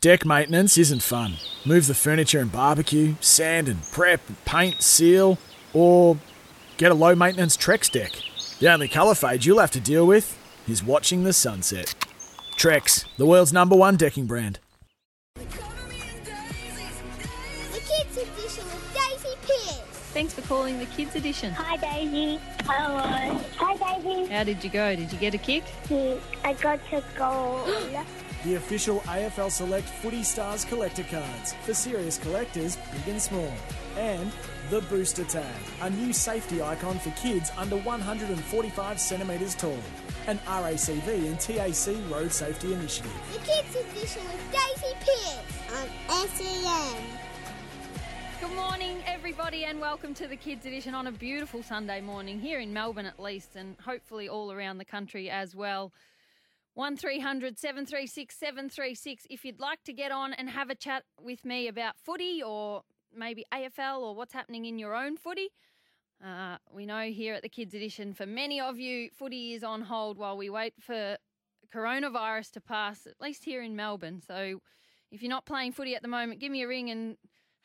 Deck maintenance isn't fun. Move the furniture and barbecue, sand and prep, paint, seal, or get a low maintenance Trex deck. The only colour fade you'll have to deal with is watching the sunset. Trex, the world's number one decking brand. The kids edition with Daisy Pierce. Thanks for calling the Kids Edition. Hi Daisy. Hello. Hi Daisy. How did you go? Did you get a kick? I got to goal. The official AFL Select Footy Stars collector cards for serious collectors, big and small. And the Booster Tag, a new safety icon for kids under 145 centimetres tall. An RACV and TAC road safety initiative. The kids edition with Daisy Pierce on SEN. Good morning, everybody, and welcome to the Kids Edition on a beautiful Sunday morning here in Melbourne, at least, and hopefully all around the country as well. 1300 736 736 if you'd like to get on and have a chat with me about footy or maybe AFL or what's happening in your own footy. Uh, we know here at the Kids Edition, for many of you, footy is on hold while we wait for coronavirus to pass, at least here in Melbourne. So if you're not playing footy at the moment, give me a ring and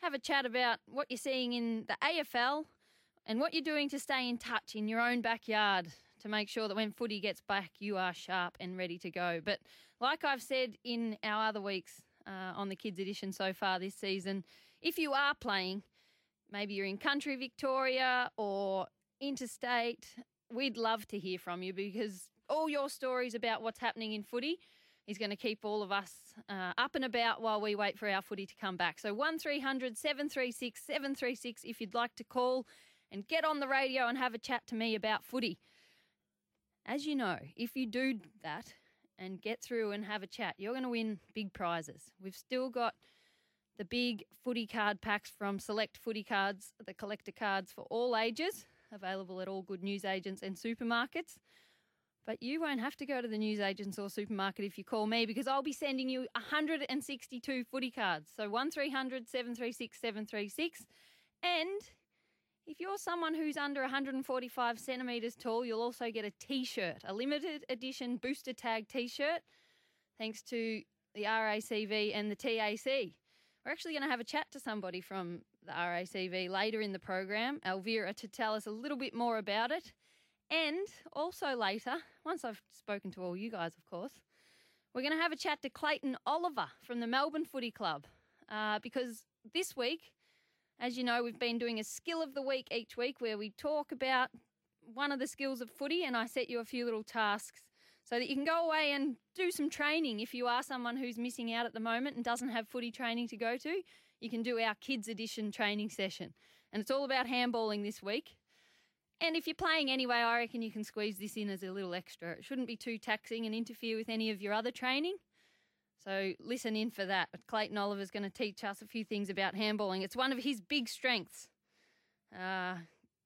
have a chat about what you're seeing in the AFL and what you're doing to stay in touch in your own backyard to make sure that when footy gets back, you are sharp and ready to go. But like I've said in our other weeks uh, on the Kids Edition so far this season, if you are playing, maybe you're in country Victoria or interstate, we'd love to hear from you because all your stories about what's happening in footy is going to keep all of us uh, up and about while we wait for our footy to come back. So 1300 736 736 if you'd like to call and get on the radio and have a chat to me about footy. As you know, if you do that and get through and have a chat, you're going to win big prizes. We've still got the big footy card packs from Select Footy Cards, the collector cards for all ages, available at all good newsagents and supermarkets. But you won't have to go to the newsagents or supermarket if you call me because I'll be sending you 162 footy cards. So 1300 736 736. And if you're someone who's under 145 centimetres tall, you'll also get a t shirt, a limited edition booster tag t shirt, thanks to the RACV and the TAC. We're actually going to have a chat to somebody from the RACV later in the program, Elvira, to tell us a little bit more about it. And also later, once I've spoken to all you guys, of course, we're going to have a chat to Clayton Oliver from the Melbourne Footy Club uh, because this week, as you know, we've been doing a skill of the week each week where we talk about one of the skills of footy and I set you a few little tasks so that you can go away and do some training if you are someone who's missing out at the moment and doesn't have footy training to go to. You can do our kids edition training session. And it's all about handballing this week. And if you're playing anyway, I reckon you can squeeze this in as a little extra. It shouldn't be too taxing and interfere with any of your other training. So listen in for that. Clayton Oliver's going to teach us a few things about handballing. It's one of his big strengths. Uh,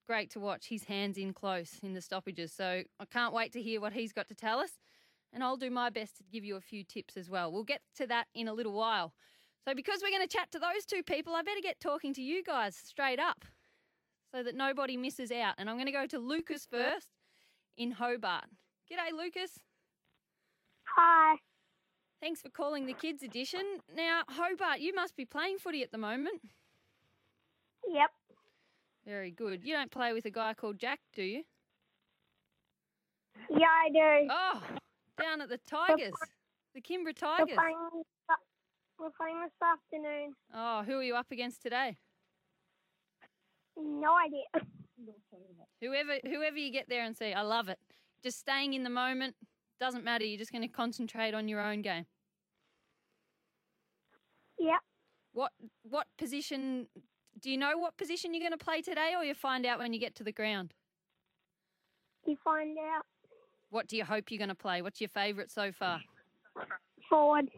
great to watch his hands in close in the stoppages. So I can't wait to hear what he's got to tell us. And I'll do my best to give you a few tips as well. We'll get to that in a little while. So, because we're going to chat to those two people, I better get talking to you guys straight up so that nobody misses out. And I'm going to go to Lucas first in Hobart. G'day, Lucas. Hi. Thanks for calling the Kids Edition. Now, Hobart, you must be playing footy at the moment. Yep. Very good. You don't play with a guy called Jack, do you? Yeah, I do. Oh, down at the Tigers, the Kingborough We're Tigers. playing, we're playing this afternoon. Oh, who are you up against today? No idea. Whoever, whoever you get there and see, I love it. Just staying in the moment doesn't matter. You're just going to concentrate on your own game. Yep. What, what position? Do you know what position you're going to play today, or you find out when you get to the ground? You find out. What do you hope you're going to play? What's your favourite so far? Forward.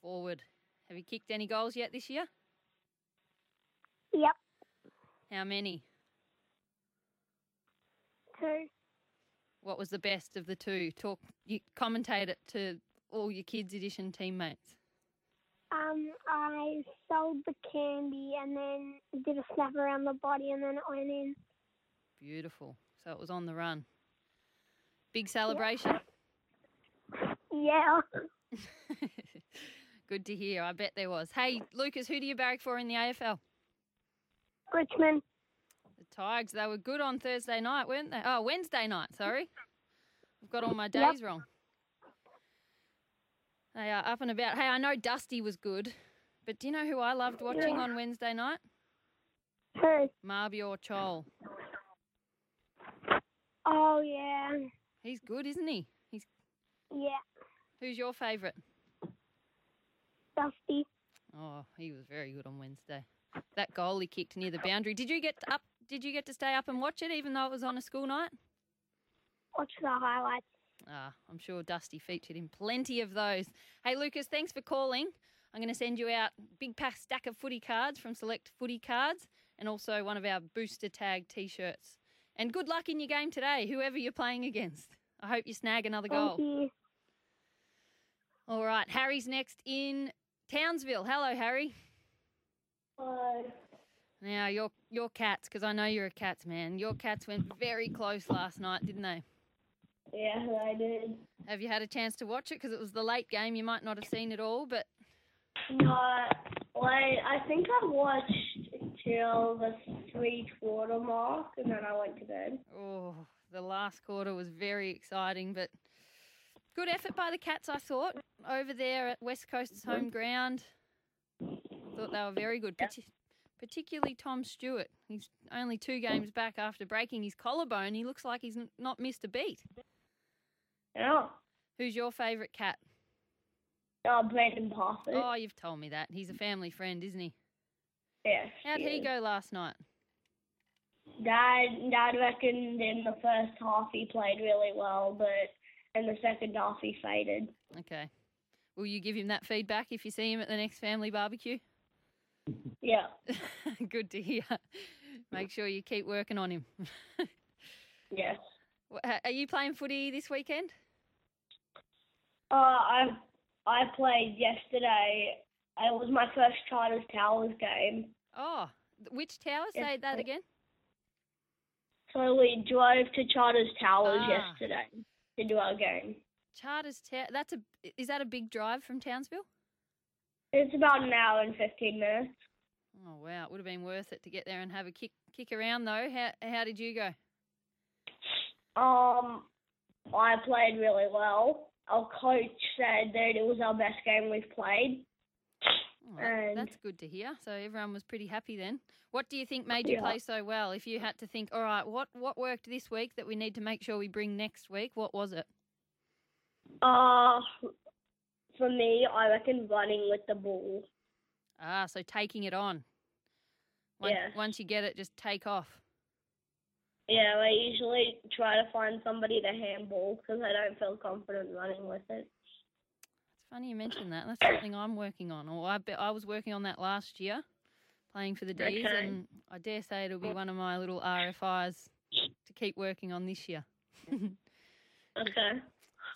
Forward. Have you kicked any goals yet this year? Yep. How many? Two. What was the best of the two? Talk. You commentate it to all your kids' edition teammates. Um, I sold the candy and then did a snap around the body and then it went in. Beautiful. So it was on the run. Big celebration. Yeah. Good to hear. I bet there was. Hey, Lucas, who do you barrack for in the AFL? Richmond. Tigers. They were good on Thursday night, weren't they? Oh, Wednesday night. Sorry, I've got all my days wrong. They are up and about. Hey, I know Dusty was good, but do you know who I loved watching on Wednesday night? Who? Mabior Chol. Oh yeah. He's good, isn't he? He's Yeah. who's your favourite? Dusty. Oh, he was very good on Wednesday. That goal he kicked near the boundary. Did you get up? Did you get to stay up and watch it, even though it was on a school night? Watch the highlights. Ah, I'm sure Dusty featured in plenty of those. Hey, Lucas, thanks for calling. I'm going to send you out big pack stack of footy cards from Select Footy Cards, and also one of our booster tag T-shirts. And good luck in your game today, whoever you're playing against. I hope you snag another goal. Thank you. All right, Harry's next in Townsville. Hello, Harry. Hello. Now your your cats, because I know you're a cats man. Your cats went very close last night, didn't they? Yeah, I did. Have you had a chance to watch it? Because it was the late game. You might not have seen it all, but No, like I think I watched till the three quarter mark, and then I went to bed. oh, the last quarter was very exciting. But good effort by the cats, I thought, over there at West Coast's home mm-hmm. ground. Thought they were very good, particularly Tom Stewart. He's only two games back after breaking his collarbone. He looks like he's n- not missed a beat. Yeah. Who's your favourite cat? Oh, Brandon Parfitt. Oh, you've told me that. He's a family friend, isn't he? yes. How'd he is. go last night? Dad, Dad reckoned in the first half he played really well, but in the second half he faded. Okay. Will you give him that feedback if you see him at the next family barbecue? Yeah. Good to hear. Make sure you keep working on him. Yes. Are you playing footy this weekend? Uh, I I played yesterday. It was my first Charters Towers game. Oh, which tower? Say that again. So we drove to Charters Towers Ah. yesterday to do our game. Charters Tower. That's a. Is that a big drive from Townsville? It's about an hour and fifteen minutes. Oh wow, it would have been worth it to get there and have a kick kick around though. How how did you go? Um, I played really well. Our coach said that it was our best game we've played. Oh, And- that's good to hear. So everyone was pretty happy then. What do you think made you Yeah. play so well? If you had to think, all right, what what worked this week that we need to make sure we bring next week? What was it? Uh, for me, I reckon running with the ball. Ah, so taking it on. Once, Yeah. once you get it, just take off. Yeah, I usually try to find somebody to handball because I don't feel confident running with it. It's funny you mentioned that. That's something I'm working on. Or I bet I was working on that last year, playing for the D's, Okay. and I dare say it'll be one of my little RFIs to keep working on this year. Okay.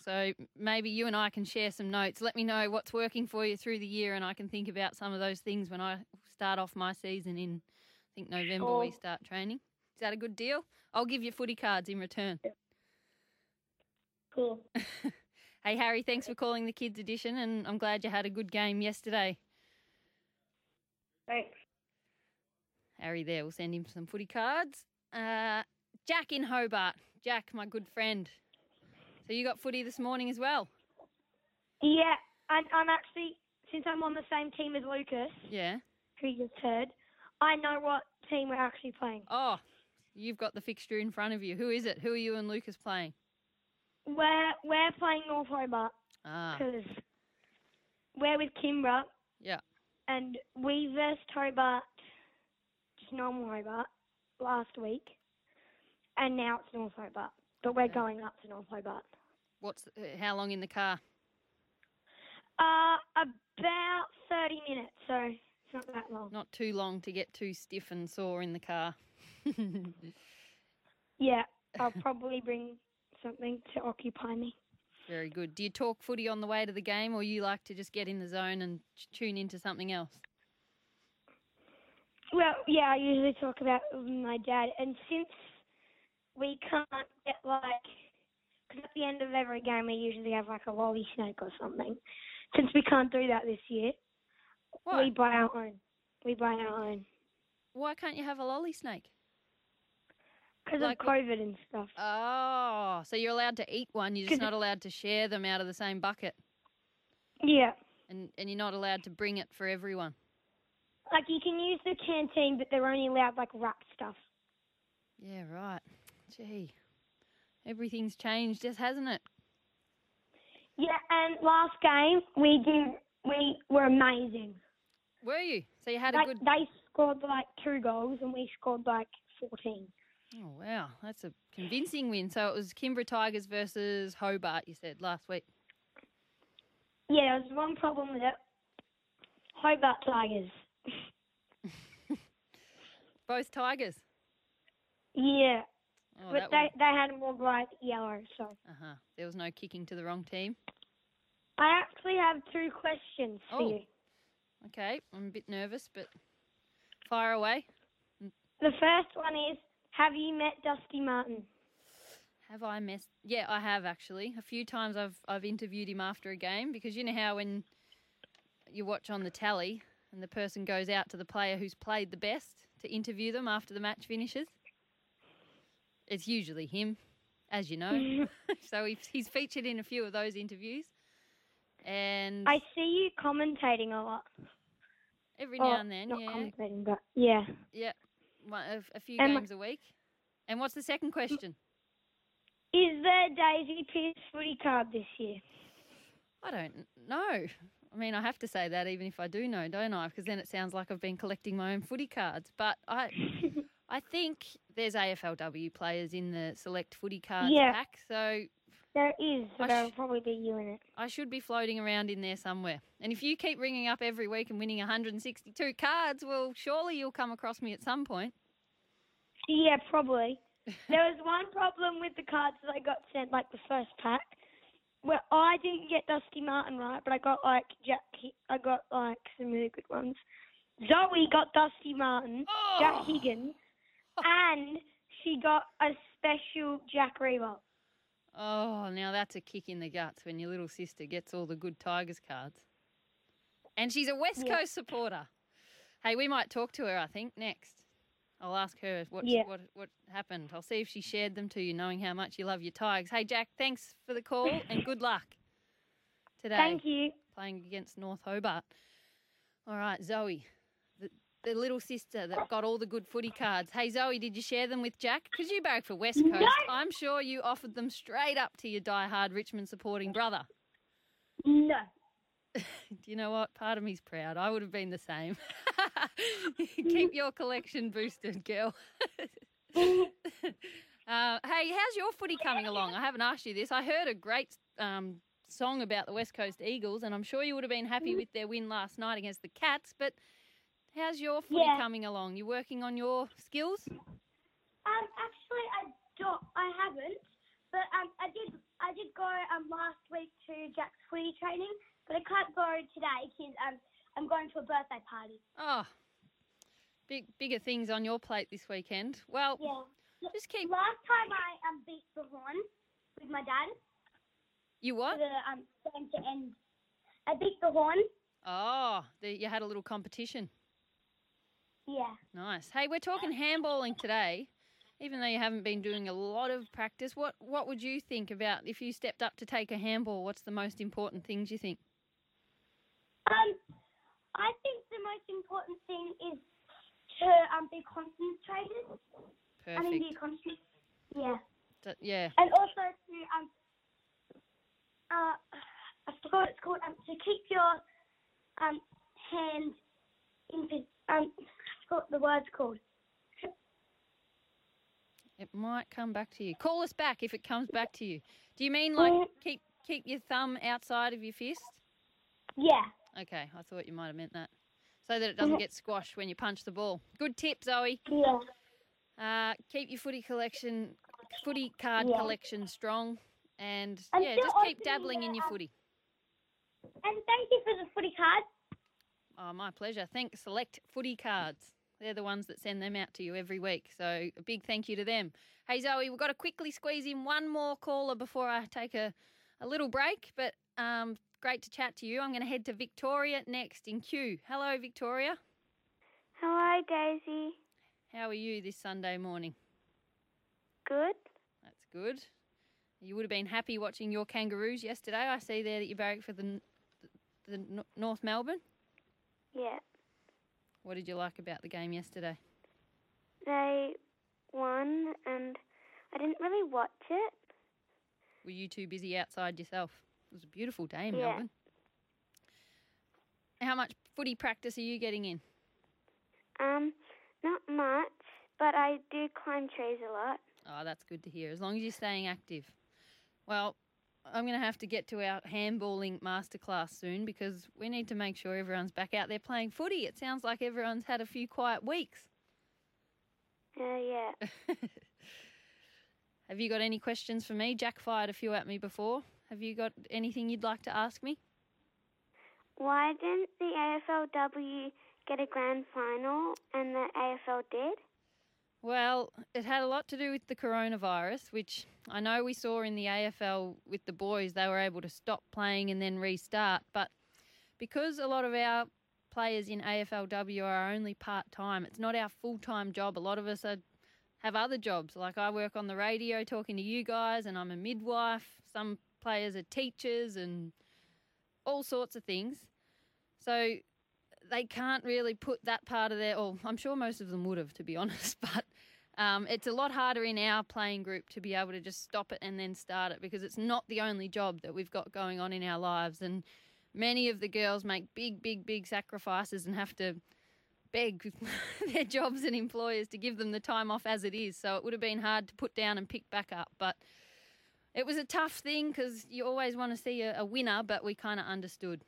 So maybe you and I can share some notes. Let me know what's working for you through the year, and I can think about some of those things when I start off my season in, I think November we start training. Is that a good deal? I'll give you footy cards in return. Cool. Hey Harry, thanks for calling the kids edition, and I'm glad you had a good game yesterday. Thanks. Harry, there, we'll send him some footy cards. Uh, Jack in Hobart, Jack, my good friend. So you got footy this morning as well? Yeah, and I'm actually since I'm on the same team as Lucas, Yeah. who you just heard, I know what team we're actually playing. Oh, you've got the fixture in front of you. Who is it? Who are you and Lucas playing? We're we're playing North Hobart Ah, because we're with Kingborough, yeah. and we versed Hobart, just normal Hobart, last week, and now it's North Hobart. But we're going up to North Hobart. What's uh, how long in the car? Uh, about 30 minutes, so it's not that long. Not too long to get too stiff and sore in the car. Yeah, I'll probably bring something to occupy me. Very good. Do you talk footy on the way to the game, or you like to just get in the zone and tune into something else? Well, yeah, I usually talk about my dad, and since we can't get like, because at the end of every game we usually have like a lolly snake or something. since we can't do that this year, Why? we buy our own. We buy our own Why can't you have a lolly snake? because Like of COVID and stuff. Oh, so you're allowed to eat one. You're just not allowed to share them out of the same bucket, Yeah, and and you're not allowed to bring it for everyone. like you can use the canteen, but they're only allowed like wrapped stuff. Yeah, right. Gee, everything's changed, just hasn't it? Yeah, and last game we did. We were amazing. Were you? So you had a Like good. they scored like two goals and we scored like fourteen. Oh wow, that's a convincing win. So it was Kingborough Tigers versus Hobart. You said last week. Yeah, there was one problem with it. Hobart Tigers. Both Tigers. Yeah, Oh, but they they had more bright yellow. So Uh huh. There was no kicking to the wrong team. I actually have two questions for Oh. you. Okay, I'm a bit nervous, but fire away. The first one is, have you met Dusty Martin? Have I missed? Yeah, I have actually. A few times I've I've interviewed him after a game because you know how when you watch on the tally and the person goes out to the player who's played the best to interview them after the match finishes. It's usually him, as you know. Mm. so he's, he's featured in a few of those interviews, and I see you commentating a lot. every now and then, not yeah, commentating, but yeah. yeah, one, a, a few And- games a week. And what's the second question? Is there Daisy Pierce footy card this year? I don't know. I mean, I have to say that even if I do know, don't I? Because then it sounds like I've been collecting my own footy cards. But I, I think there's AFLW players in the select footy cards Yeah. pack, so There is, so there'll sh- probably be you in it. I should be floating around in there somewhere. And if you keep ringing up every week and winning 162 cards, well, surely you'll come across me at some point. Yeah, probably. there was one problem with the cards that I got sent, like the first pack, where I didn't get Dusty Martin right, but I got like Jack. I got like some really good ones. Zoe got Dusty Martin, Jack Oh. Higgins, and she got a special Jack Riewoldt. Oh, now that's a kick in the guts when your little sister gets all the good Tigers cards. And she's a West Yeah. Coast supporter. Hey, we might talk to her, I think, next. I'll ask her what, Yeah. what what happened. I'll see if she shared them to you, knowing how much you love your Tigers. Hey, Jack, thanks for the call and good luck today Thank you. playing against North Hobart. All right, Zoe, the, little sister that got all the good footy cards. Hey, Zoe, did you share them with Jack? Because you barrack for West Coast. No. I'm sure you offered them straight up to your die-hard Richmond supporting brother. No. Do you know what? Part of me's proud. I would have been the same. Keep your collection boosted, girl. uh, hey, how's your footy coming along? I haven't asked you this. I heard a great um, song about the West Coast Eagles, and I'm sure you would have been happy with their win last night against the Cats. But how's your footy Yeah. coming along? You working on your skills? Um, actually, I don't. I haven't. But um, I did. I did go um last week to Jack's footy training, but I can't go today because um I'm going to a birthday party. Oh, big bigger things on your plate this weekend. Well, Yeah. just keep. Last time I um beat the horn with my dad You what? the um game to end. I beat the horn. Oh, the, you had a little competition. Yeah. Nice. Hey, we're talking handballing today. Even though you haven't been doing a lot of practice, what what would you think about if you stepped up to take a handball? What's the most important things you think? Um, I think the most important thing is to um be concentrated. I mean, be concentrated. Yeah. D- yeah. And also to um uh I forgot what it's called um to keep your um hand in um What the word's called. It might come back to you. Call us back if it comes back to you. Do you mean like Mm. keep keep your thumb outside of your fist? Yeah. Okay, I thought you might have meant that. So that it doesn't get squashed when you punch the ball. Good tip, Zoe. Yeah. Uh, keep your footy collection, footy card Yeah. collection strong, and yeah, just keep dabbling in your uh, footy. And thank you for the footy card. Oh, my pleasure. Thanks, Select Footy Cards. They're the ones that send them out to you every week. So a big thank you to them. Hey, Zoe, we've got to quickly squeeze in one more caller before I take a, a little break. But um, great to chat to you. I'm going to head to Victoria next in queue. Hello, Victoria. Hello, Daisy. How are you this Sunday morning? Good. That's good. You would have been happy watching your Kangaroos yesterday. I see there that you barracked for the, the North Melbourne. Yeah. What did you like about the game yesterday? They won, and I didn't really watch it. Were you too busy outside yourself? It was a beautiful day in Yeah. Melbourne. How much footy practice are you getting in? Um, not much, but I do climb trees a lot. Oh, that's good to hear. As long as you're staying active. Well, I'm going to have to get to our handballing masterclass soon because we need to make sure everyone's back out there playing footy. It sounds like everyone's had a few quiet weeks. Uh, yeah. Have you got any questions for me? Jack fired a few at me before. Have you got anything you'd like to ask me? Why didn't the AFLW get a grand final and the AFL did? Well, it had a lot to do with the coronavirus, which I know we saw in the AFL with the boys. They were able to stop playing and then restart. But because a lot of our players in AFLW are only part time, it's not our full time job. A lot of us are, have other jobs. Like I work on the radio talking to you guys, and I'm a midwife. Some players are teachers and all sorts of things. So they can't really put that part of their, or I'm sure most of them would have, to be honest, but um, it's a lot harder in our playing group to be able to just stop it and then start it because it's not the only job that we've got going on in our lives. And many of the girls make big, big, big sacrifices and have to beg their jobs and employers to give them the time off as it is. So it would have been hard to put down and pick back up. But it was a tough thing because you always want to see a, a winner, but we kind of understood.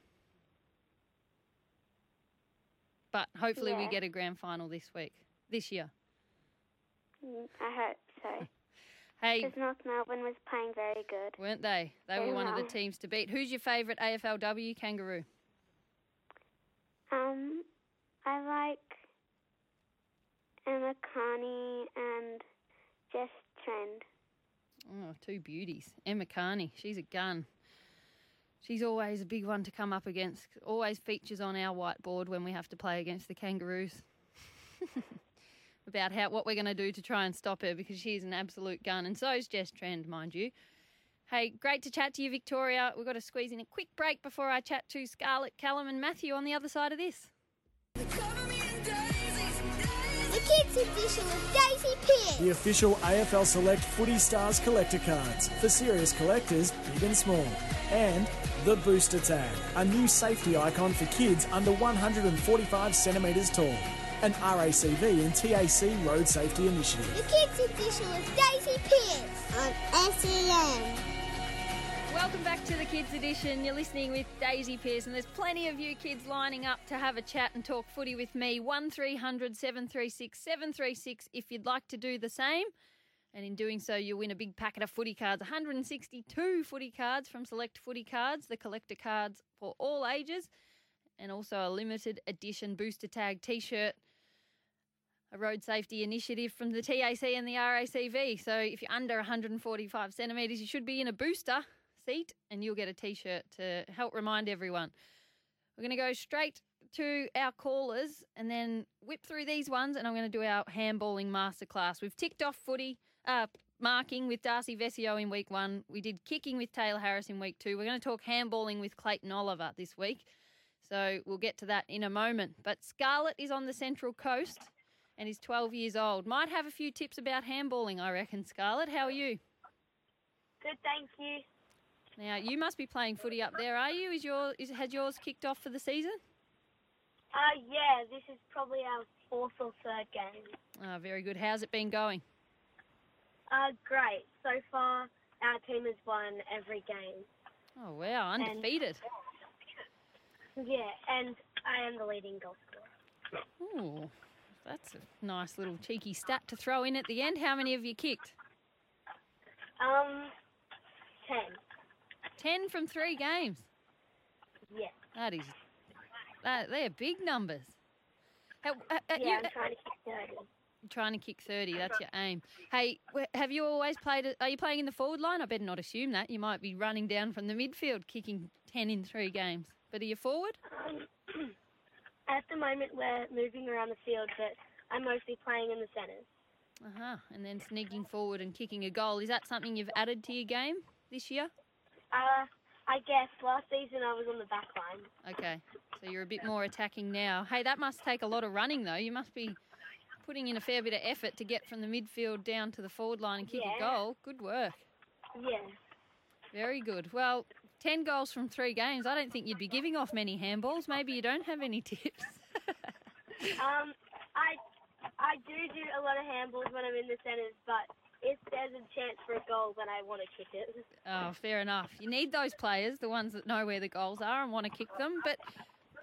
But hopefully we get a grand final this week, this year. Mm, I hope so. Hey, Because North Melbourne was playing very good. weren't they? They were one of the teams to beat. Who's your favourite AFLW kangaroo? Um, I like Emma Kearney and Jess Trend. Oh, two beauties. Emma Kearney, she's a gun. She's always a big one to come up against. Always features on our whiteboard when we have to play against the Kangaroos. About how what we're going to do to try and stop her because she's an absolute gun, and so is Jess Trend, mind you. Hey, great to chat to you, Victoria. We've got to squeeze in a quick break before I chat to Scarlett, Callum, and Matthew on the other side of this. The kids edition of Daisy Pierce. The official AFL Select Footy Stars collector cards for serious collectors, big and small. And the Booster Tag, a new safety icon for kids under 145 centimetres tall. An RACV and TAC road safety initiative. The kids edition of Daisy Pierce on SEN. Welcome back to the Kids Edition. You're listening with Daisy Pierce. There's plenty of you kids lining up to have a chat and talk footy with me. 1300 736 736 if you'd like to do the same. And in doing so, you'll win a big packet of footy cards 162 footy cards from Select Footy Cards, the collector cards for all ages, and also a limited edition booster tag t shirt a road safety initiative from the TAC and the RACV. So if you're under 145 centimetres, you should be in a booster seat and you'll get a t shirt to help remind everyone. We're going to go straight to our callers and then whip through these ones, and I'm going to do our handballing masterclass. We've ticked off footy. Uh, Marking with Darcy Vescio in week one. We did kicking with Tayla Harris in week two. We're going to talk handballing with Clayton Oliver this week. So we'll get to that in a moment. But Scarlett is on the Central Coast and he's 12 years old. Might have a few tips about handballing, I reckon. Scarlett, how are you? Good, thank you. Now you must be playing footy up there, are you? Is your is has yours kicked off for the season? Uh, yeah, this is probably our fourth or third game. Ah, very good. How's it been going? Uh, great. So far, our team has won every game. Oh wow, undefeated. Yeah, and I am the leading goal scorer. Ooh, that's a nice little cheeky stat to throw in at the end. How many have you kicked? Um, ten. Ten from three games. Yeah. That is, that they're big numbers. How, uh, uh, Yeah, you, I'm trying to kick thirty. trying to kick 30. That's your aim. Hey, have you always played? Are you playing in the forward line? I better not assume that. You might be running down from the midfield, kicking 10 in three games. But are you forward? Um, at the moment, we're moving around the field, but I'm mostly playing in the centres. Uh huh. And then sneaking forward and kicking a goal. Is that something you've added to your game this year? Uh, I guess last season I was on the back line. Okay. So you're a bit more attacking now. Hey, that must take a lot of running, though. You must be putting in a fair bit of effort to get from the midfield down to the forward line and kick a goal. Good work. Yeah. Very good. Well, 10 goals from three games. I don't think you'd be giving off many handballs. Maybe you don't have any tips. Um, I I do do a lot of handballs when I'm in the centres, but if there's a chance for a goal, then I want to kick it. oh, fair enough. You need those players, the ones that know where the goals are and want to kick them. But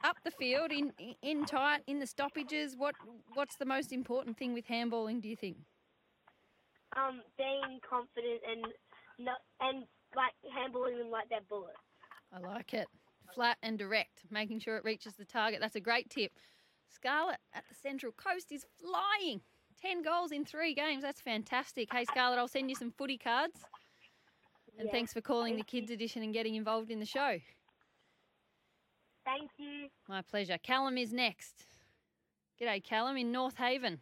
up the field, in in tight, in the stoppages, what what's the most important thing with handballing, do you think? Um, being confident and not and like handballing them like they're bullets. I like it. Flat and direct, making sure it reaches the target. That's a great tip. Scarlett at the Central Coast is flying. 10 goals in three games. That's fantastic. Hey, Scarlett, I'll send you some footy cards. And Yeah, thanks for calling the thank you. Kids Edition and getting involved in the show. Thank you. My pleasure. Callum is next. G'day, Callum, in North Haven,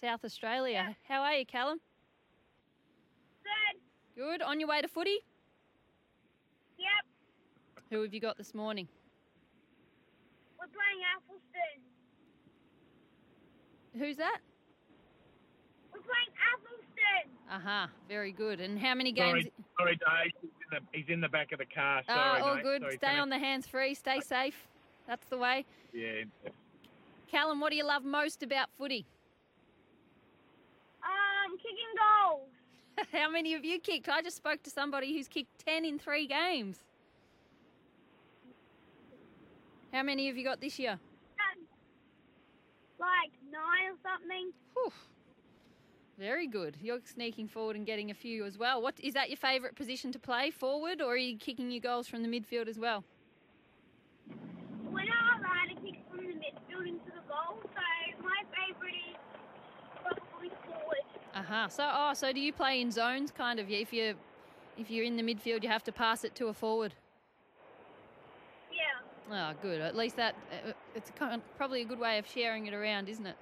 South Australia. How are you, Callum? Good. Good. On your way to footy? Yep. Who have you got this morning? We're playing Appleton. Who's that? We're playing Appleton. Aha, very good. And how many games? sorry, sorry Dave. He's in the, he's in the back of the car. Sorry, Ah, all mate. good. Sorry, Stay can I- on the hands free. Stay safe. That's the way. Yeah. Callum, what do you love most about footy? Um, kicking goals. How many have you kicked? I just spoke to somebody who's kicked 10 in three games. How many have you got this year? Um, like nine or something. Whew. Very good. You're sneaking forward and getting a few as well. What is that your favourite position to play? Forward, or are you kicking your goals from the midfield as well? We're not allowed to kick from the midfield into the goal, so my favourite is forward. Uh huh. So, oh, so do you play in zones, kind of? If you if you're in the midfield, you have to pass it to a forward. Yeah. Oh, good. At least that uh, it's kind of- probably a good way of sharing it around, isn't it?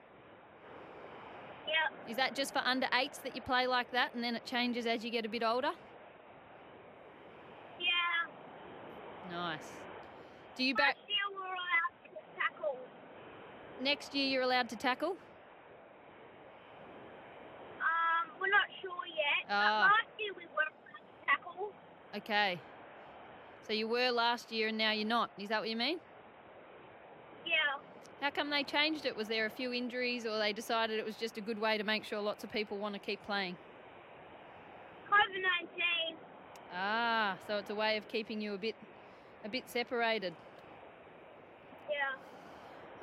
Yep. Is that just for under eights that you play like that, and then it changes as you get a bit older? Yeah. Nice. Do you back Last year we were allowed to tackle. next year? You're allowed to tackle. Um, we're not sure yet. But Ah. last year we were tackle. Okay. So you were last year, and now you're not. Is that what you mean? Yeah. How come they changed it? Was there a few injuries, or they decided it was just a good way to make sure lots of people want to keep playing? COVID nineteen. Ah, so it's a way of keeping you a bit, a bit separated.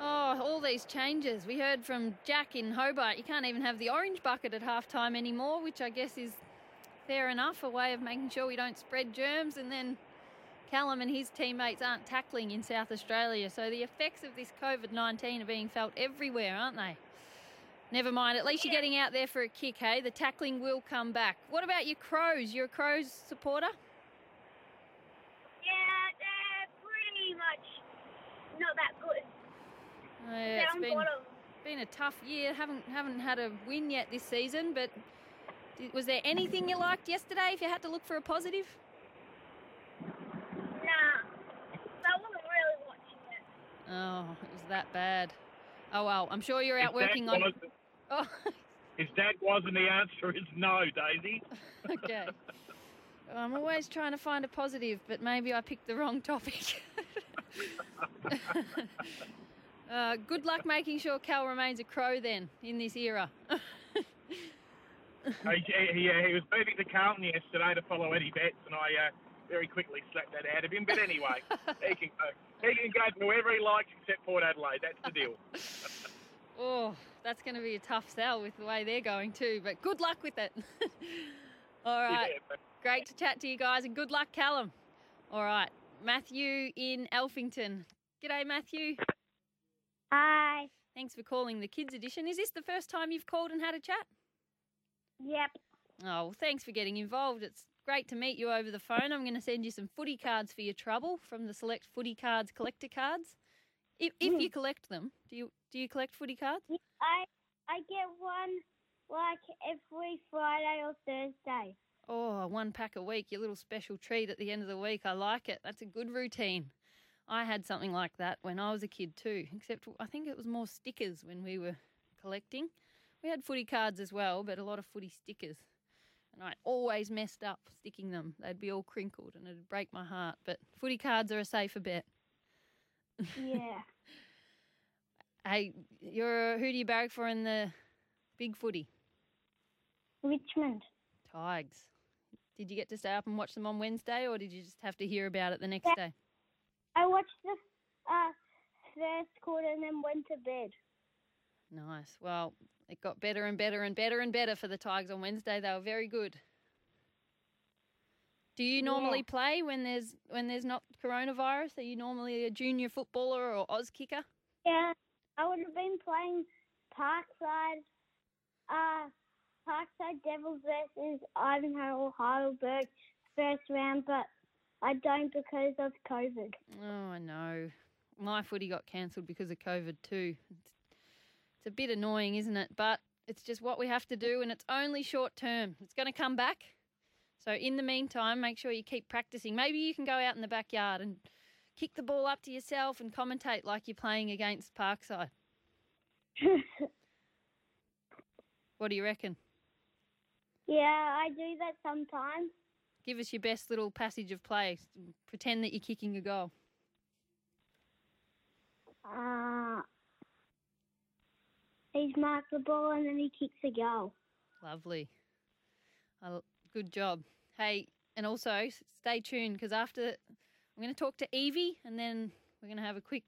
Yeah. Oh, all these changes. We heard from Jack in Hobart. You can't even have the orange bucket at half time anymore, which I guess is fair enough, a way of making sure we don't spread germs. And then Callum and his teammates aren't tackling in South Australia. So the effects of this COVID 19 are being felt everywhere, aren't they? Never mind, at least you're getting out there for a kick, hey? The tackling will come back. What about your Crows? You're a Crows supporter? Yeah, they're pretty much not that good. Uh, yeah, it's Down been, bottom. been a tough year. Haven't haven't had a win yet this season, but did, was there anything you liked yesterday? If you had to look for a positive, Nah. I wasn't really watching it. oh, it was that bad. Oh well, I'm sure you're out If working on. was- Oh, If that wasn't the answer, it's no, Daisy. okay. I'm always trying to find a positive, but maybe I picked the wrong topic. Uh, good luck making sure Cal remains a crow then in this era. he, he, uh, he was moving to Carlton yesterday to follow Eddie Betts, and I uh, very quickly slapped that out of him. But anyway, he can go. He can go to whoever he likes except Port Adelaide. That's the deal. Oh, that's going to be a tough sell with the way they're going too. But good luck with it. All right. Yeah, Great to chat to you guys and good luck, Callum. All right. Matthew in Alphington. G'day, Matthew. Hi. Thanks for calling the Kids Edition. Is this the first time you've called and had a chat? Yep. Oh, well, thanks for getting involved. It's great to meet you over the phone. I'm going to send you some footy cards for your trouble from the Select Footy Cards collector cards. If, if you mm. collect them, do you do you collect footy cards? I I get one like every Friday or Thursday. Oh, one pack a week, your little special treat at the end of the week. I like it. That's a good routine. I had something like that when I was a kid too, except I think it was more stickers when we were collecting. We had footy cards as well, but a lot of footy stickers. And I always messed up sticking them. They'd be all crinkled and it'd break my heart. But footy cards are a safer bet. Yeah. Hey, you're who do you barrack for in the big footy? Richmond. Tigers. Did you get to stay up and watch them on Wednesday, or did you just have to hear about it the next Yeah. day? I watched the uh, first quarter and then went to bed. Nice. Well, it got better and better and better and better for the Tigers on Wednesday. They were very good. Do you normally play when there's when there's not coronavirus? Are you normally a junior footballer or Auskicker? Yeah, I would have been playing Parkside, uh, Parkside Devils versus Ivanhoe Heidelberg first round, but I don't because of COVID. Oh, I know. My footy got cancelled because of COVID too. It's, it's a bit annoying, isn't it? But it's just what we have to do, and it's only short term. It's going to come back. So in the meantime, make sure you keep practicing. Maybe you can go out in the backyard and kick the ball up to yourself and commentate like you're playing against Parkside. What do you reckon? yeah, I do that sometimes. Give us your best little passage of play. Pretend that you're kicking a goal. Uh, he's marked the ball and then he kicks a goal. Lovely. Uh, good job. Hey, and also stay tuned because after I'm going to talk to Evie and then we're going to have a quick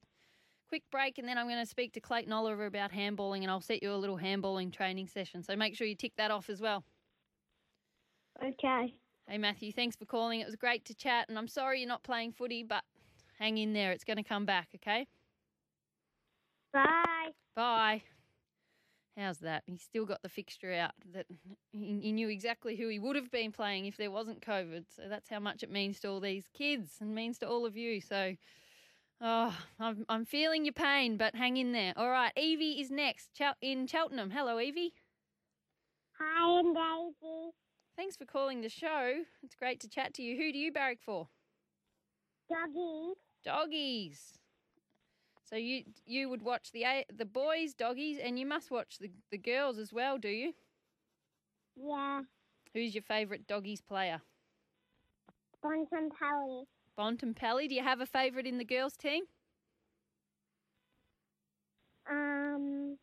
quick break and then I'm going to speak to Clayton Oliver about handballing and I'll set you a little handballing training session. So make sure you tick that off as well. Okay. Hey Matthew, thanks for calling. It was great to chat and I'm sorry you're not playing footy, but hang in there. It's going to come back, okay? Bye. Bye. How's that? He's still got the fixture out that he, he knew exactly who he would have been playing if there wasn't COVID. So that's how much it means to all these kids and means to all of you. So, oh, I'm, I'm feeling your pain, but hang in there. All right, Evie is next in Cheltenham. Hello, Evie. Hi, and Daisy. Thanks for calling the show. It's great to chat to you. Who do you barrack for? Doggy. Doggies. So you you would watch the the boys doggies, and you must watch the the girls as well, do you? Yeah. Who's your favourite doggies player? Bonson Pally. Bontempelli. Do you have a favourite in the girls team? Um,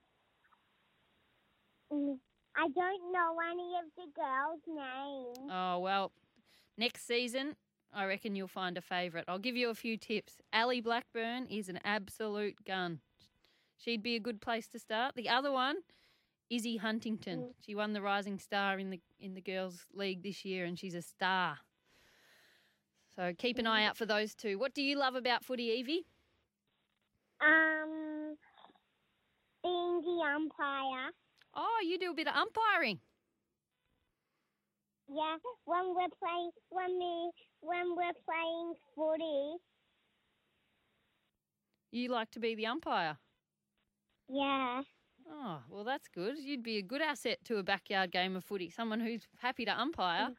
I don't know any of the girls' names. Oh well, next season I reckon you'll find a favourite. I'll give you a few tips. Ellie Blackburn is an absolute gun. She'd be a good place to start. The other one, Izzy Huntington. She won the Rising Star in the in the girls' league this year, and she's a star. So keep an eye out for those two. What do you love about footy, Evie? Um, being the umpire. Oh, you do a bit of umpiring. Yeah, when we're playing, when we, when we're playing footy. You like to be the umpire. Yeah. Oh, well, that's good. You'd be a good asset to a backyard game of footy. Someone who's happy to umpire. Mm.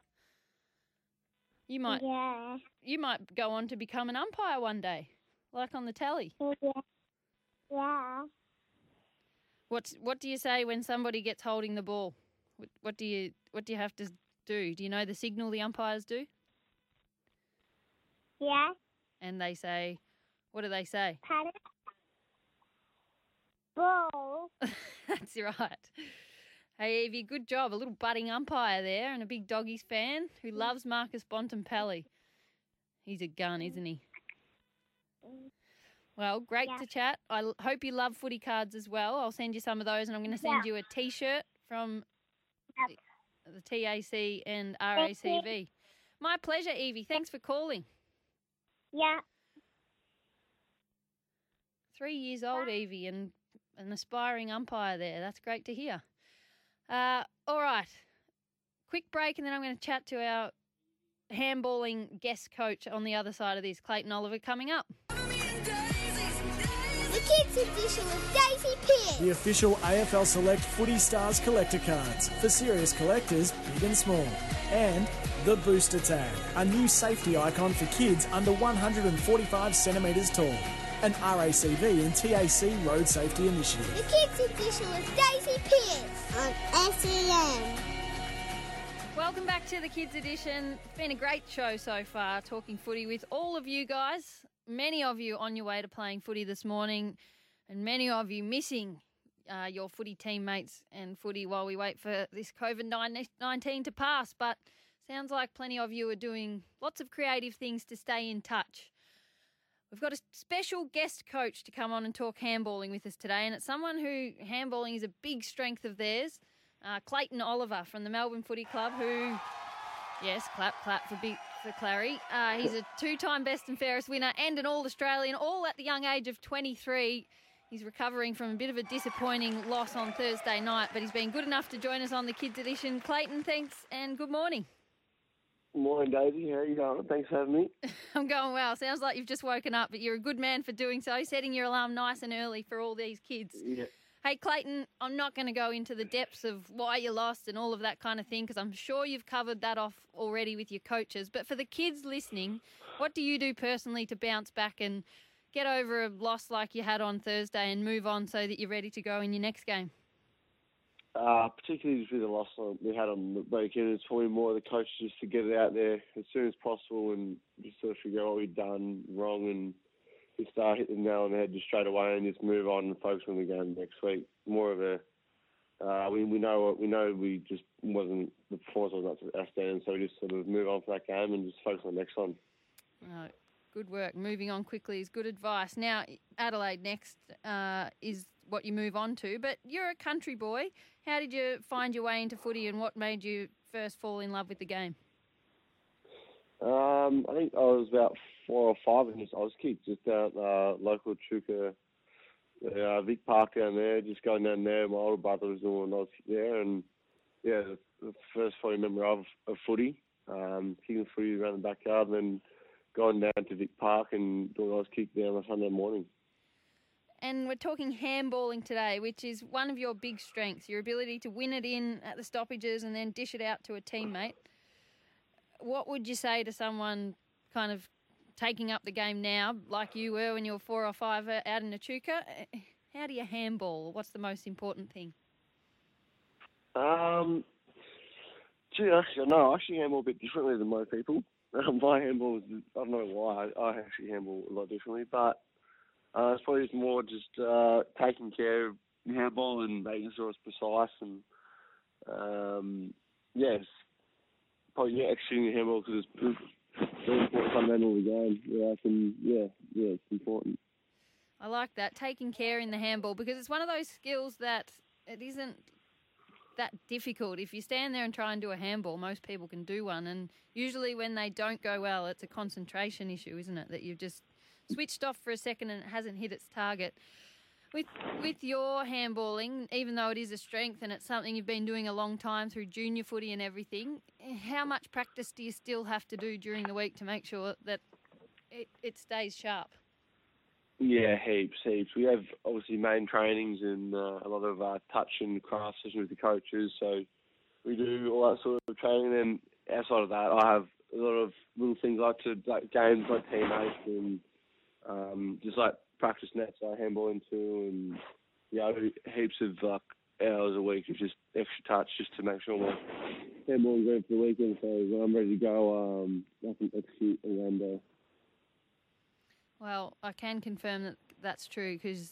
You might, Yeah. you might go on to become an umpire one day, like on the telly. Yeah. Yeah. What's what do you say when somebody gets holding the ball? What, what do you what do you have to do? Do you know the signal the umpires do? Yeah. And they say, what do they say? Ball. That's right. Hey Evie, good job. A little budding umpire there, and a big doggies fan who mm. loves Marcus Bontempelli. He's a gun, isn't he? Mm. Well, great Yeah. to chat. I hope you love footy cards as well. I'll send you some of those, and I'm going to send Yeah. you a T-shirt from Yep. the TAC and RACV. My pleasure, Evie. Thanks for calling. Yeah. Three years old, Evie, and an aspiring umpire there. That's great to hear. Uh, all right, quick break, and then I'm going to chat to our handballing guest coach on the other side of this, Clayton Oliver, coming up. The kids edition with Daisy Pierce. The official AFL Select Footy Stars collector cards for serious collectors, big and small. And the Booster Tag, a new safety icon for kids under 145 centimetres tall. An RACV and TAC road safety initiative. The kids edition with Daisy Pierce on SEN. Welcome back to the Kids Edition. It's been a great show so far, talking footy with all of you guys. Many of you on your way to playing footy this morning, and many of you missing uh, your footy teammates and footy while we wait for this COVID 19 to pass. But sounds like plenty of you are doing lots of creative things to stay in touch. We've got a special guest coach to come on and talk handballing with us today, and it's someone who handballing is a big strength of theirs. Uh, Clayton Oliver from the Melbourne Footy Club, who, yes, clap, clap for big for Clary. Uh, he's a two-time best and fairest winner and an All-Australian, all at the young age of 23. He's recovering from a bit of a disappointing loss on Thursday night, but he's been good enough to join us on the Kids Edition. Clayton, thanks and good morning. Morning, Daisy. How are you going? Thanks for having me. I'm going well. Sounds like you've just woken up, but you're a good man for doing so, setting your alarm nice and early for all these kids. Yeah. Hey, Clayton, I'm not going to go into the depths of why you lost and all of that kind of thing because I'm sure you've covered that off already with your coaches. But for the kids listening, what do you do personally to bounce back and get over a loss like you had on Thursday and move on so that you're ready to go in your next game? Uh, particularly with the loss we had on the weekend, it's probably more of the coach just to get it out there as soon as possible and just sort of figure out what we've done wrong and start hitting the nail on the head just straight away and just move on and focus on the game next week. More of a uh, we we know we know we just wasn't the performance was not our standard, so we just sort of move on for that game and just focus on the next one. Uh, good work. Moving on quickly is good advice. Now Adelaide next uh, is what you move on to, but you're a country boy. How did you find your way into footy, and what made you first fall in love with the game? Um, I think I was about four or five, and just was kids just out uh, local Echuca, uh, Vic Park down there, just going down there. My older brother was doing was there, and yeah, the, first footy memory of, of footy, um, kicking footy around the backyard, and then going down to Vic Park and doing those kick there on a Sunday morning. And we're talking handballing today, which is one of your big strengths, your ability to win it in at the stoppages and then dish it out to a teammate. What would you say to someone kind of taking up the game now, like you were when you were four or five out in Echuca? How do you handball? What's the most important thing? Um, gee, actually, no, I actually handball a bit differently than most people. my handball, is, I don't know why, I actually handball a lot differently, but uh, it's probably more just uh, taking care of handball and making sure it's precise and um, yeah, it's probably yeah, executing the handball because it's very fundamental of the game. Yeah, can, yeah, yeah, it's important. I like that taking care in the handball because it's one of those skills that it isn't that difficult. If you stand there and try and do a handball, most people can do one, and usually when they don't go well, it's a concentration issue, isn't it? That you've just switched off for a second and it hasn't hit its target. With with your handballing, even though it is a strength and it's something you've been doing a long time through junior footy and everything, how much practice do you still have to do during the week to make sure that it, it stays sharp? Yeah, heaps, heaps. We have obviously main trainings and uh, a lot of uh, touch and craft sessions with the coaches. So we do all that sort of training. And outside of that, I have a lot of little things like to like games like teammates and um, just like practice nets I handball into, and yeah, I do heaps of like hours a week of just extra touch just to make sure my handball's ready for the weekend. So when I'm ready to go, um, I can execute around there. Well, I can confirm that that's true because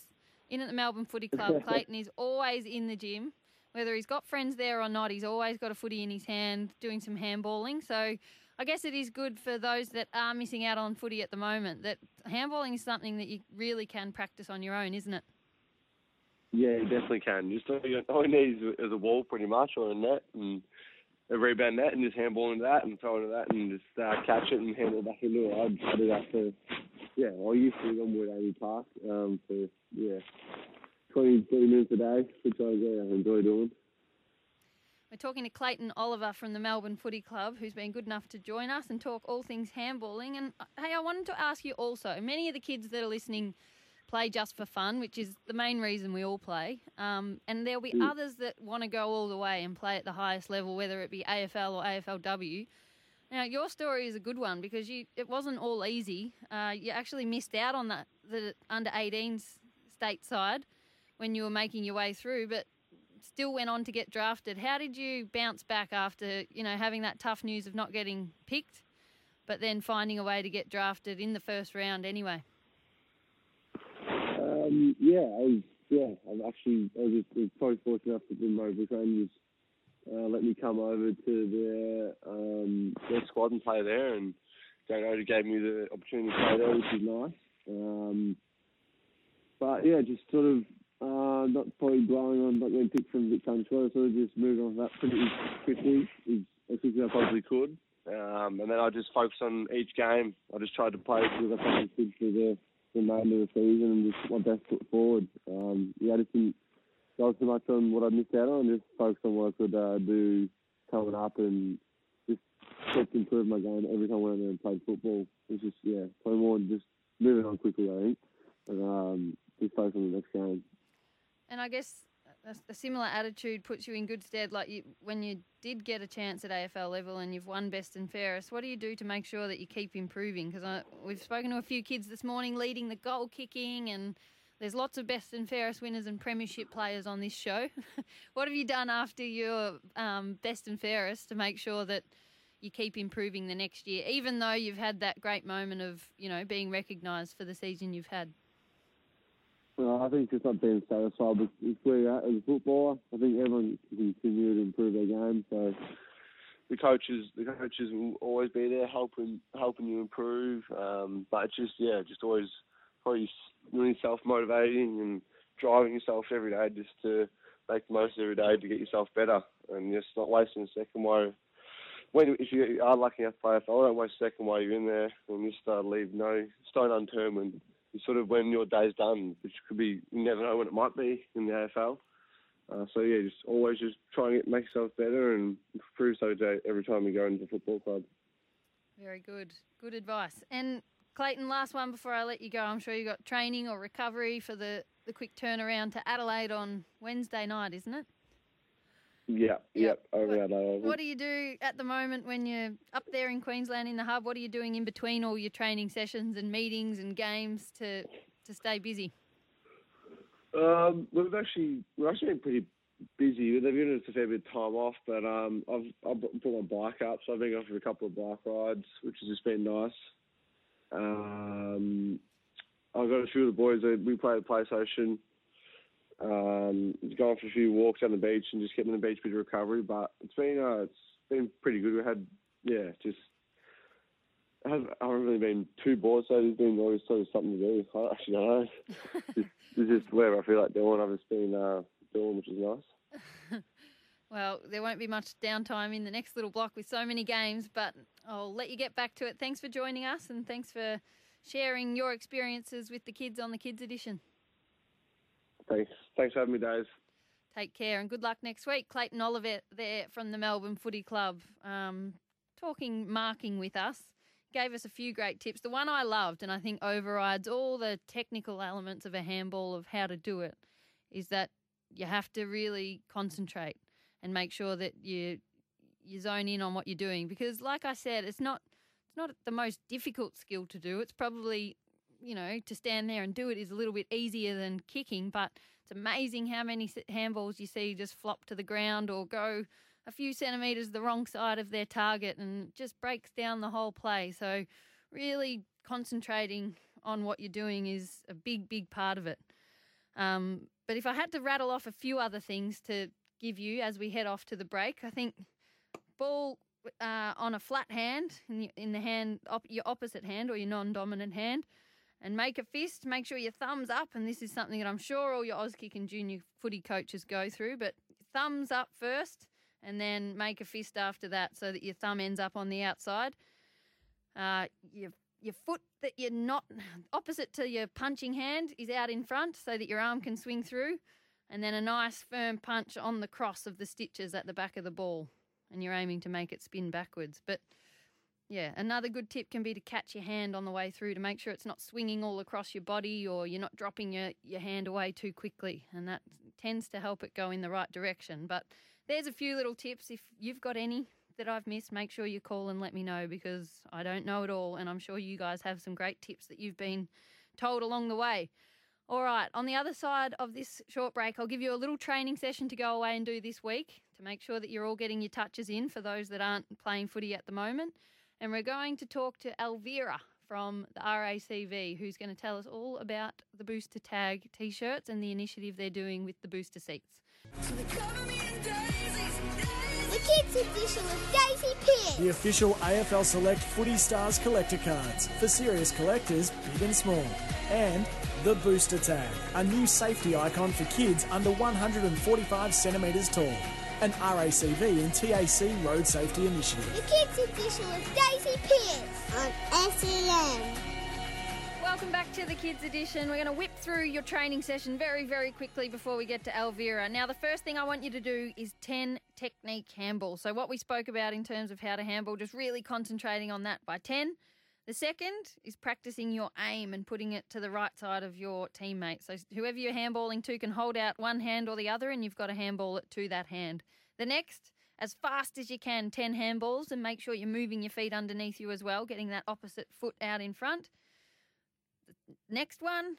in at the Melbourne Footy Club, Clayton is always in the gym. Whether he's got friends there or not, he's always got a footy in his hand doing some handballing. So I guess it is good for those that are missing out on footy at the moment. That handballing is something that you really can practice on your own, isn't it? Yeah, you definitely can. Just all you, all you need is, a wall, pretty much, or a net, and a rebound net, and just handball into that, and throw into that, and just uh, catch it and handle back into it. I'd, i do that for yeah. I used to on Wood Amy Park um, for yeah 20, 30 minutes a day, which I, yeah, I enjoy doing. We're talking to Clayton Oliver from the Melbourne Footy Club, who's been good enough to join us and talk all things handballing. And uh, hey, I wanted to ask you also many of the kids that are listening play just for fun, which is the main reason we all play. Um, and there'll be Mm. others that want to go all the way and play at the highest level, whether it be AFL or AFLW. Now, your story is a good one because you it wasn't all easy. Uh, you actually missed out on that the under 18s state side when you were making your way through, but still went on to get drafted. How did you bounce back after you know having that tough news of not getting picked, but then finding a way to get drafted in the first round anyway? Um, yeah, I was, yeah, I've actually, I was, I was probably fortunate enough that the Murray Bushrangers uh, let me come over to their, um, their squad and play there, and Jane Oda gave me the opportunity to play there, which is nice. Um, but yeah, just sort of uh, not probably dwelling on not getting picked from Vic sort of just moved on that pretty quickly, as, quickly as I possibly could. Um, and then I just focused on each game. I just tried to play as I possibly for the remainder of the season and just my best foot forward. Um, yeah, I just didn't go too much on what I missed out on, just focus on what I could uh, do coming up and just kept improving my game every time I went there and played football. It's just, yeah, probably more and just moving on quickly, I think, and um, just focus on the next game. And I guess a, a similar attitude puts you in good stead. Like you, when you did get a chance at AFL level and you've won best and fairest, what do you do to make sure that you keep improving? Because we've spoken to a few kids this morning leading the goal kicking, and there's lots of best and fairest winners and premiership players on this show. what have you done after your um, best and fairest to make sure that you keep improving the next year, even though you've had that great moment of you know being recognised for the season you've had? Well, I think just not being satisfied with, with where you're at as a footballer. I think everyone can continue to improve their game. So the coaches, the coaches will always be there helping helping you improve. Um, but it's just yeah, just always probably really self motivating and driving yourself every day just to make the most of every day to get yourself better and just not wasting a second while. When if you are lucky enough to play AFL, don't waste a second while you're in there and just uh, leave no stone unturned when sort of when your day's done, which could be you never know when it might be in the AFL. Uh, so yeah, just always just try and make yourself better and improve so every time you go into the football club. Very good. Good advice. And Clayton, last one before I let you go. I'm sure you got training or recovery for the, the quick turnaround to Adelaide on Wednesday night, isn't it? Yeah, yep, over that. Over. What do you do at the moment when you're up there in Queensland in the hub? What are you doing in between all your training sessions and meetings and games to, to stay busy? Um, we've actually we've actually been pretty busy. They've given us a fair bit of time off, but um, I've I've brought my bike up, so I've been going for a couple of bike rides, which has just been nice. Um, I've got a few of the boys. that We play the PlayStation. Um, going for a few walks on the beach and just getting the beach bit of recovery. But it's been uh, it's been pretty good. We had yeah, just I haven't, I haven't really been too bored, so there's been always sort of something to do. I actually don't know. just, it's just whatever I feel like doing. I've just been uh, doing, which is nice. Well, there won't be much downtime in the next little block with so many games, but I'll let you get back to it. Thanks for joining us and thanks for sharing your experiences with the kids on the Kids Edition. Thanks. Thanks for having me, Dave. Take care and good luck next week. Clayton Oliver there from the Melbourne Footy Club um, talking marking with us. Gave us a few great tips. The one I loved and I think overrides all the technical elements of a handball of how to do it is that you have to really concentrate and make sure that you you zone in on what you're doing because like I said it's not it's not the most difficult skill to do. It's probably you know, to stand there and do it is a little bit easier than kicking, but it's amazing how many handballs you see just flop to the ground or go a few centimetres the wrong side of their target and just breaks down the whole play. So, really concentrating on what you're doing is a big, big part of it. Um, but if I had to rattle off a few other things to give you as we head off to the break, I think ball uh, on a flat hand in, the hand, op- your opposite hand or your non-dominant hand, and make a fist. Make sure your thumbs up, and this is something that I'm sure all your Auskick and junior footy coaches go through. But thumbs up first, and then make a fist after that, so that your thumb ends up on the outside. Uh, your your foot that you're not opposite to your punching hand is out in front so that your arm can swing through. And then a nice firm punch on the cross of the stitches at the back of the ball. And you're aiming to make it spin backwards. But yeah, another good tip can be to catch your hand on the way through to make sure it's not swinging all across your body or you're not dropping your, your hand away too quickly. And that tends to help it go in the right direction. But there's a few little tips. If you've got any that I've missed, make sure you call and let me know because I don't know it all. And I'm sure you guys have some great tips that you've been told along the way. All right, on the other side of this short break, I'll give you a little training session to go away and do this week to make sure that you're all getting your touches in for those that aren't playing footy at the moment. And we're going to talk to Elvira from the RACV, who's going to tell us all about the Booster Tag t shirts and the initiative they're doing with the booster seats. The kids edition of Daisy Pierce. The official AFL Select Footy Stars collector cards for serious collectors, big and small. And the Booster Tag, a new safety icon for kids under 145 centimetres tall. An RACV and TAC road safety initiative. The kids edition with Daisy Pierce on SEN. Welcome back to the Kids Edition. We're going to whip through your training session very, very quickly before we get to Elvira. Now, the first thing I want you to do is 10 technique handball. So, what we spoke about in terms of how to handball, just really concentrating on that by 10. The second is practicing your aim and putting it to the right side of your teammate. So, whoever you're handballing to can hold out one hand or the other, and you've got to handball it to that hand. The next, as fast as you can, 10 handballs, and make sure you're moving your feet underneath you as well, getting that opposite foot out in front. Next one,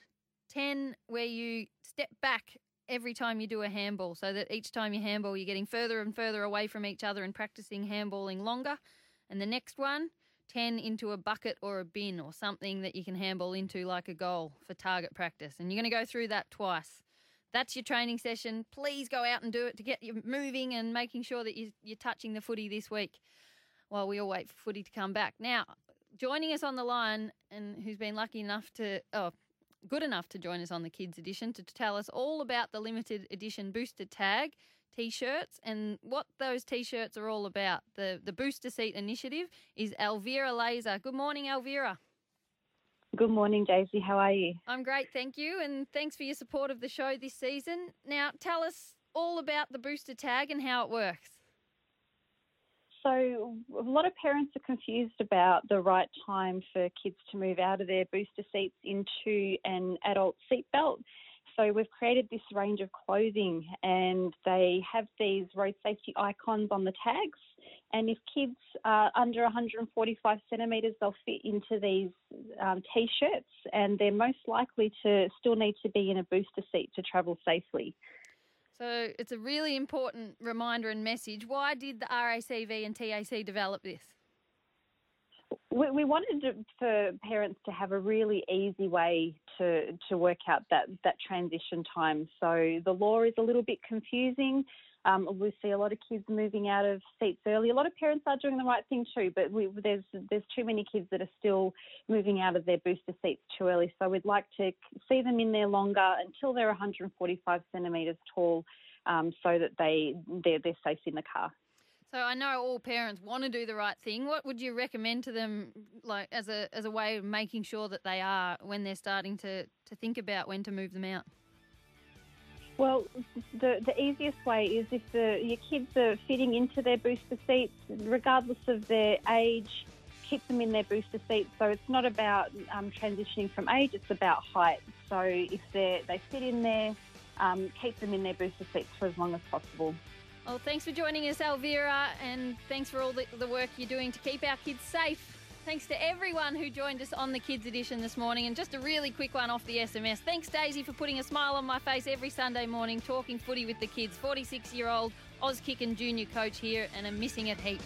10 where you step back every time you do a handball so that each time you handball, you're getting further and further away from each other and practicing handballing longer. And the next one, 10 into a bucket or a bin or something that you can handball into like a goal for target practice. And you're going to go through that twice. That's your training session. Please go out and do it to get you moving and making sure that you- you're touching the footy this week while we all wait for footy to come back. Now, joining us on the line and who's been lucky enough to, oh, good enough to join us on the kids edition to tell us all about the limited edition booster tag t-shirts and what those t-shirts are all about. The the booster seat initiative is Elvira Laser. Good morning, Elvira. Good morning, Daisy. How are you? I'm great, thank you, and thanks for your support of the show this season. Now, tell us all about the booster tag and how it works. So, a lot of parents are confused about the right time for kids to move out of their booster seats into an adult seatbelt. So, we've created this range of clothing, and they have these road safety icons on the tags. And if kids are under 145 centimetres, they'll fit into these um, t shirts, and they're most likely to still need to be in a booster seat to travel safely. So, it's a really important reminder and message. Why did the RACV and TAC develop this? We, we wanted to, for parents to have a really easy way to, to work out that, that transition time. So the law is a little bit confusing. Um, we see a lot of kids moving out of seats early. A lot of parents are doing the right thing too, but we, there's there's too many kids that are still moving out of their booster seats too early. So we'd like to see them in there longer until they're 145 centimetres tall, um, so that they they're, they're safe in the car. So I know all parents want to do the right thing. What would you recommend to them, like as a as a way of making sure that they are when they're starting to to think about when to move them out? Well, the the easiest way is if the your kids are fitting into their booster seats, regardless of their age, keep them in their booster seats. So it's not about um, transitioning from age; it's about height. So if they they fit in there, um, keep them in their booster seats for as long as possible. Well, thanks for joining us, Elvira, and thanks for all the, the work you're doing to keep our kids safe. Thanks to everyone who joined us on the Kids Edition this morning. And just a really quick one off the SMS. Thanks, Daisy, for putting a smile on my face every Sunday morning, talking footy with the kids. 46 year old Auskick and junior coach here, and I'm missing it heaps.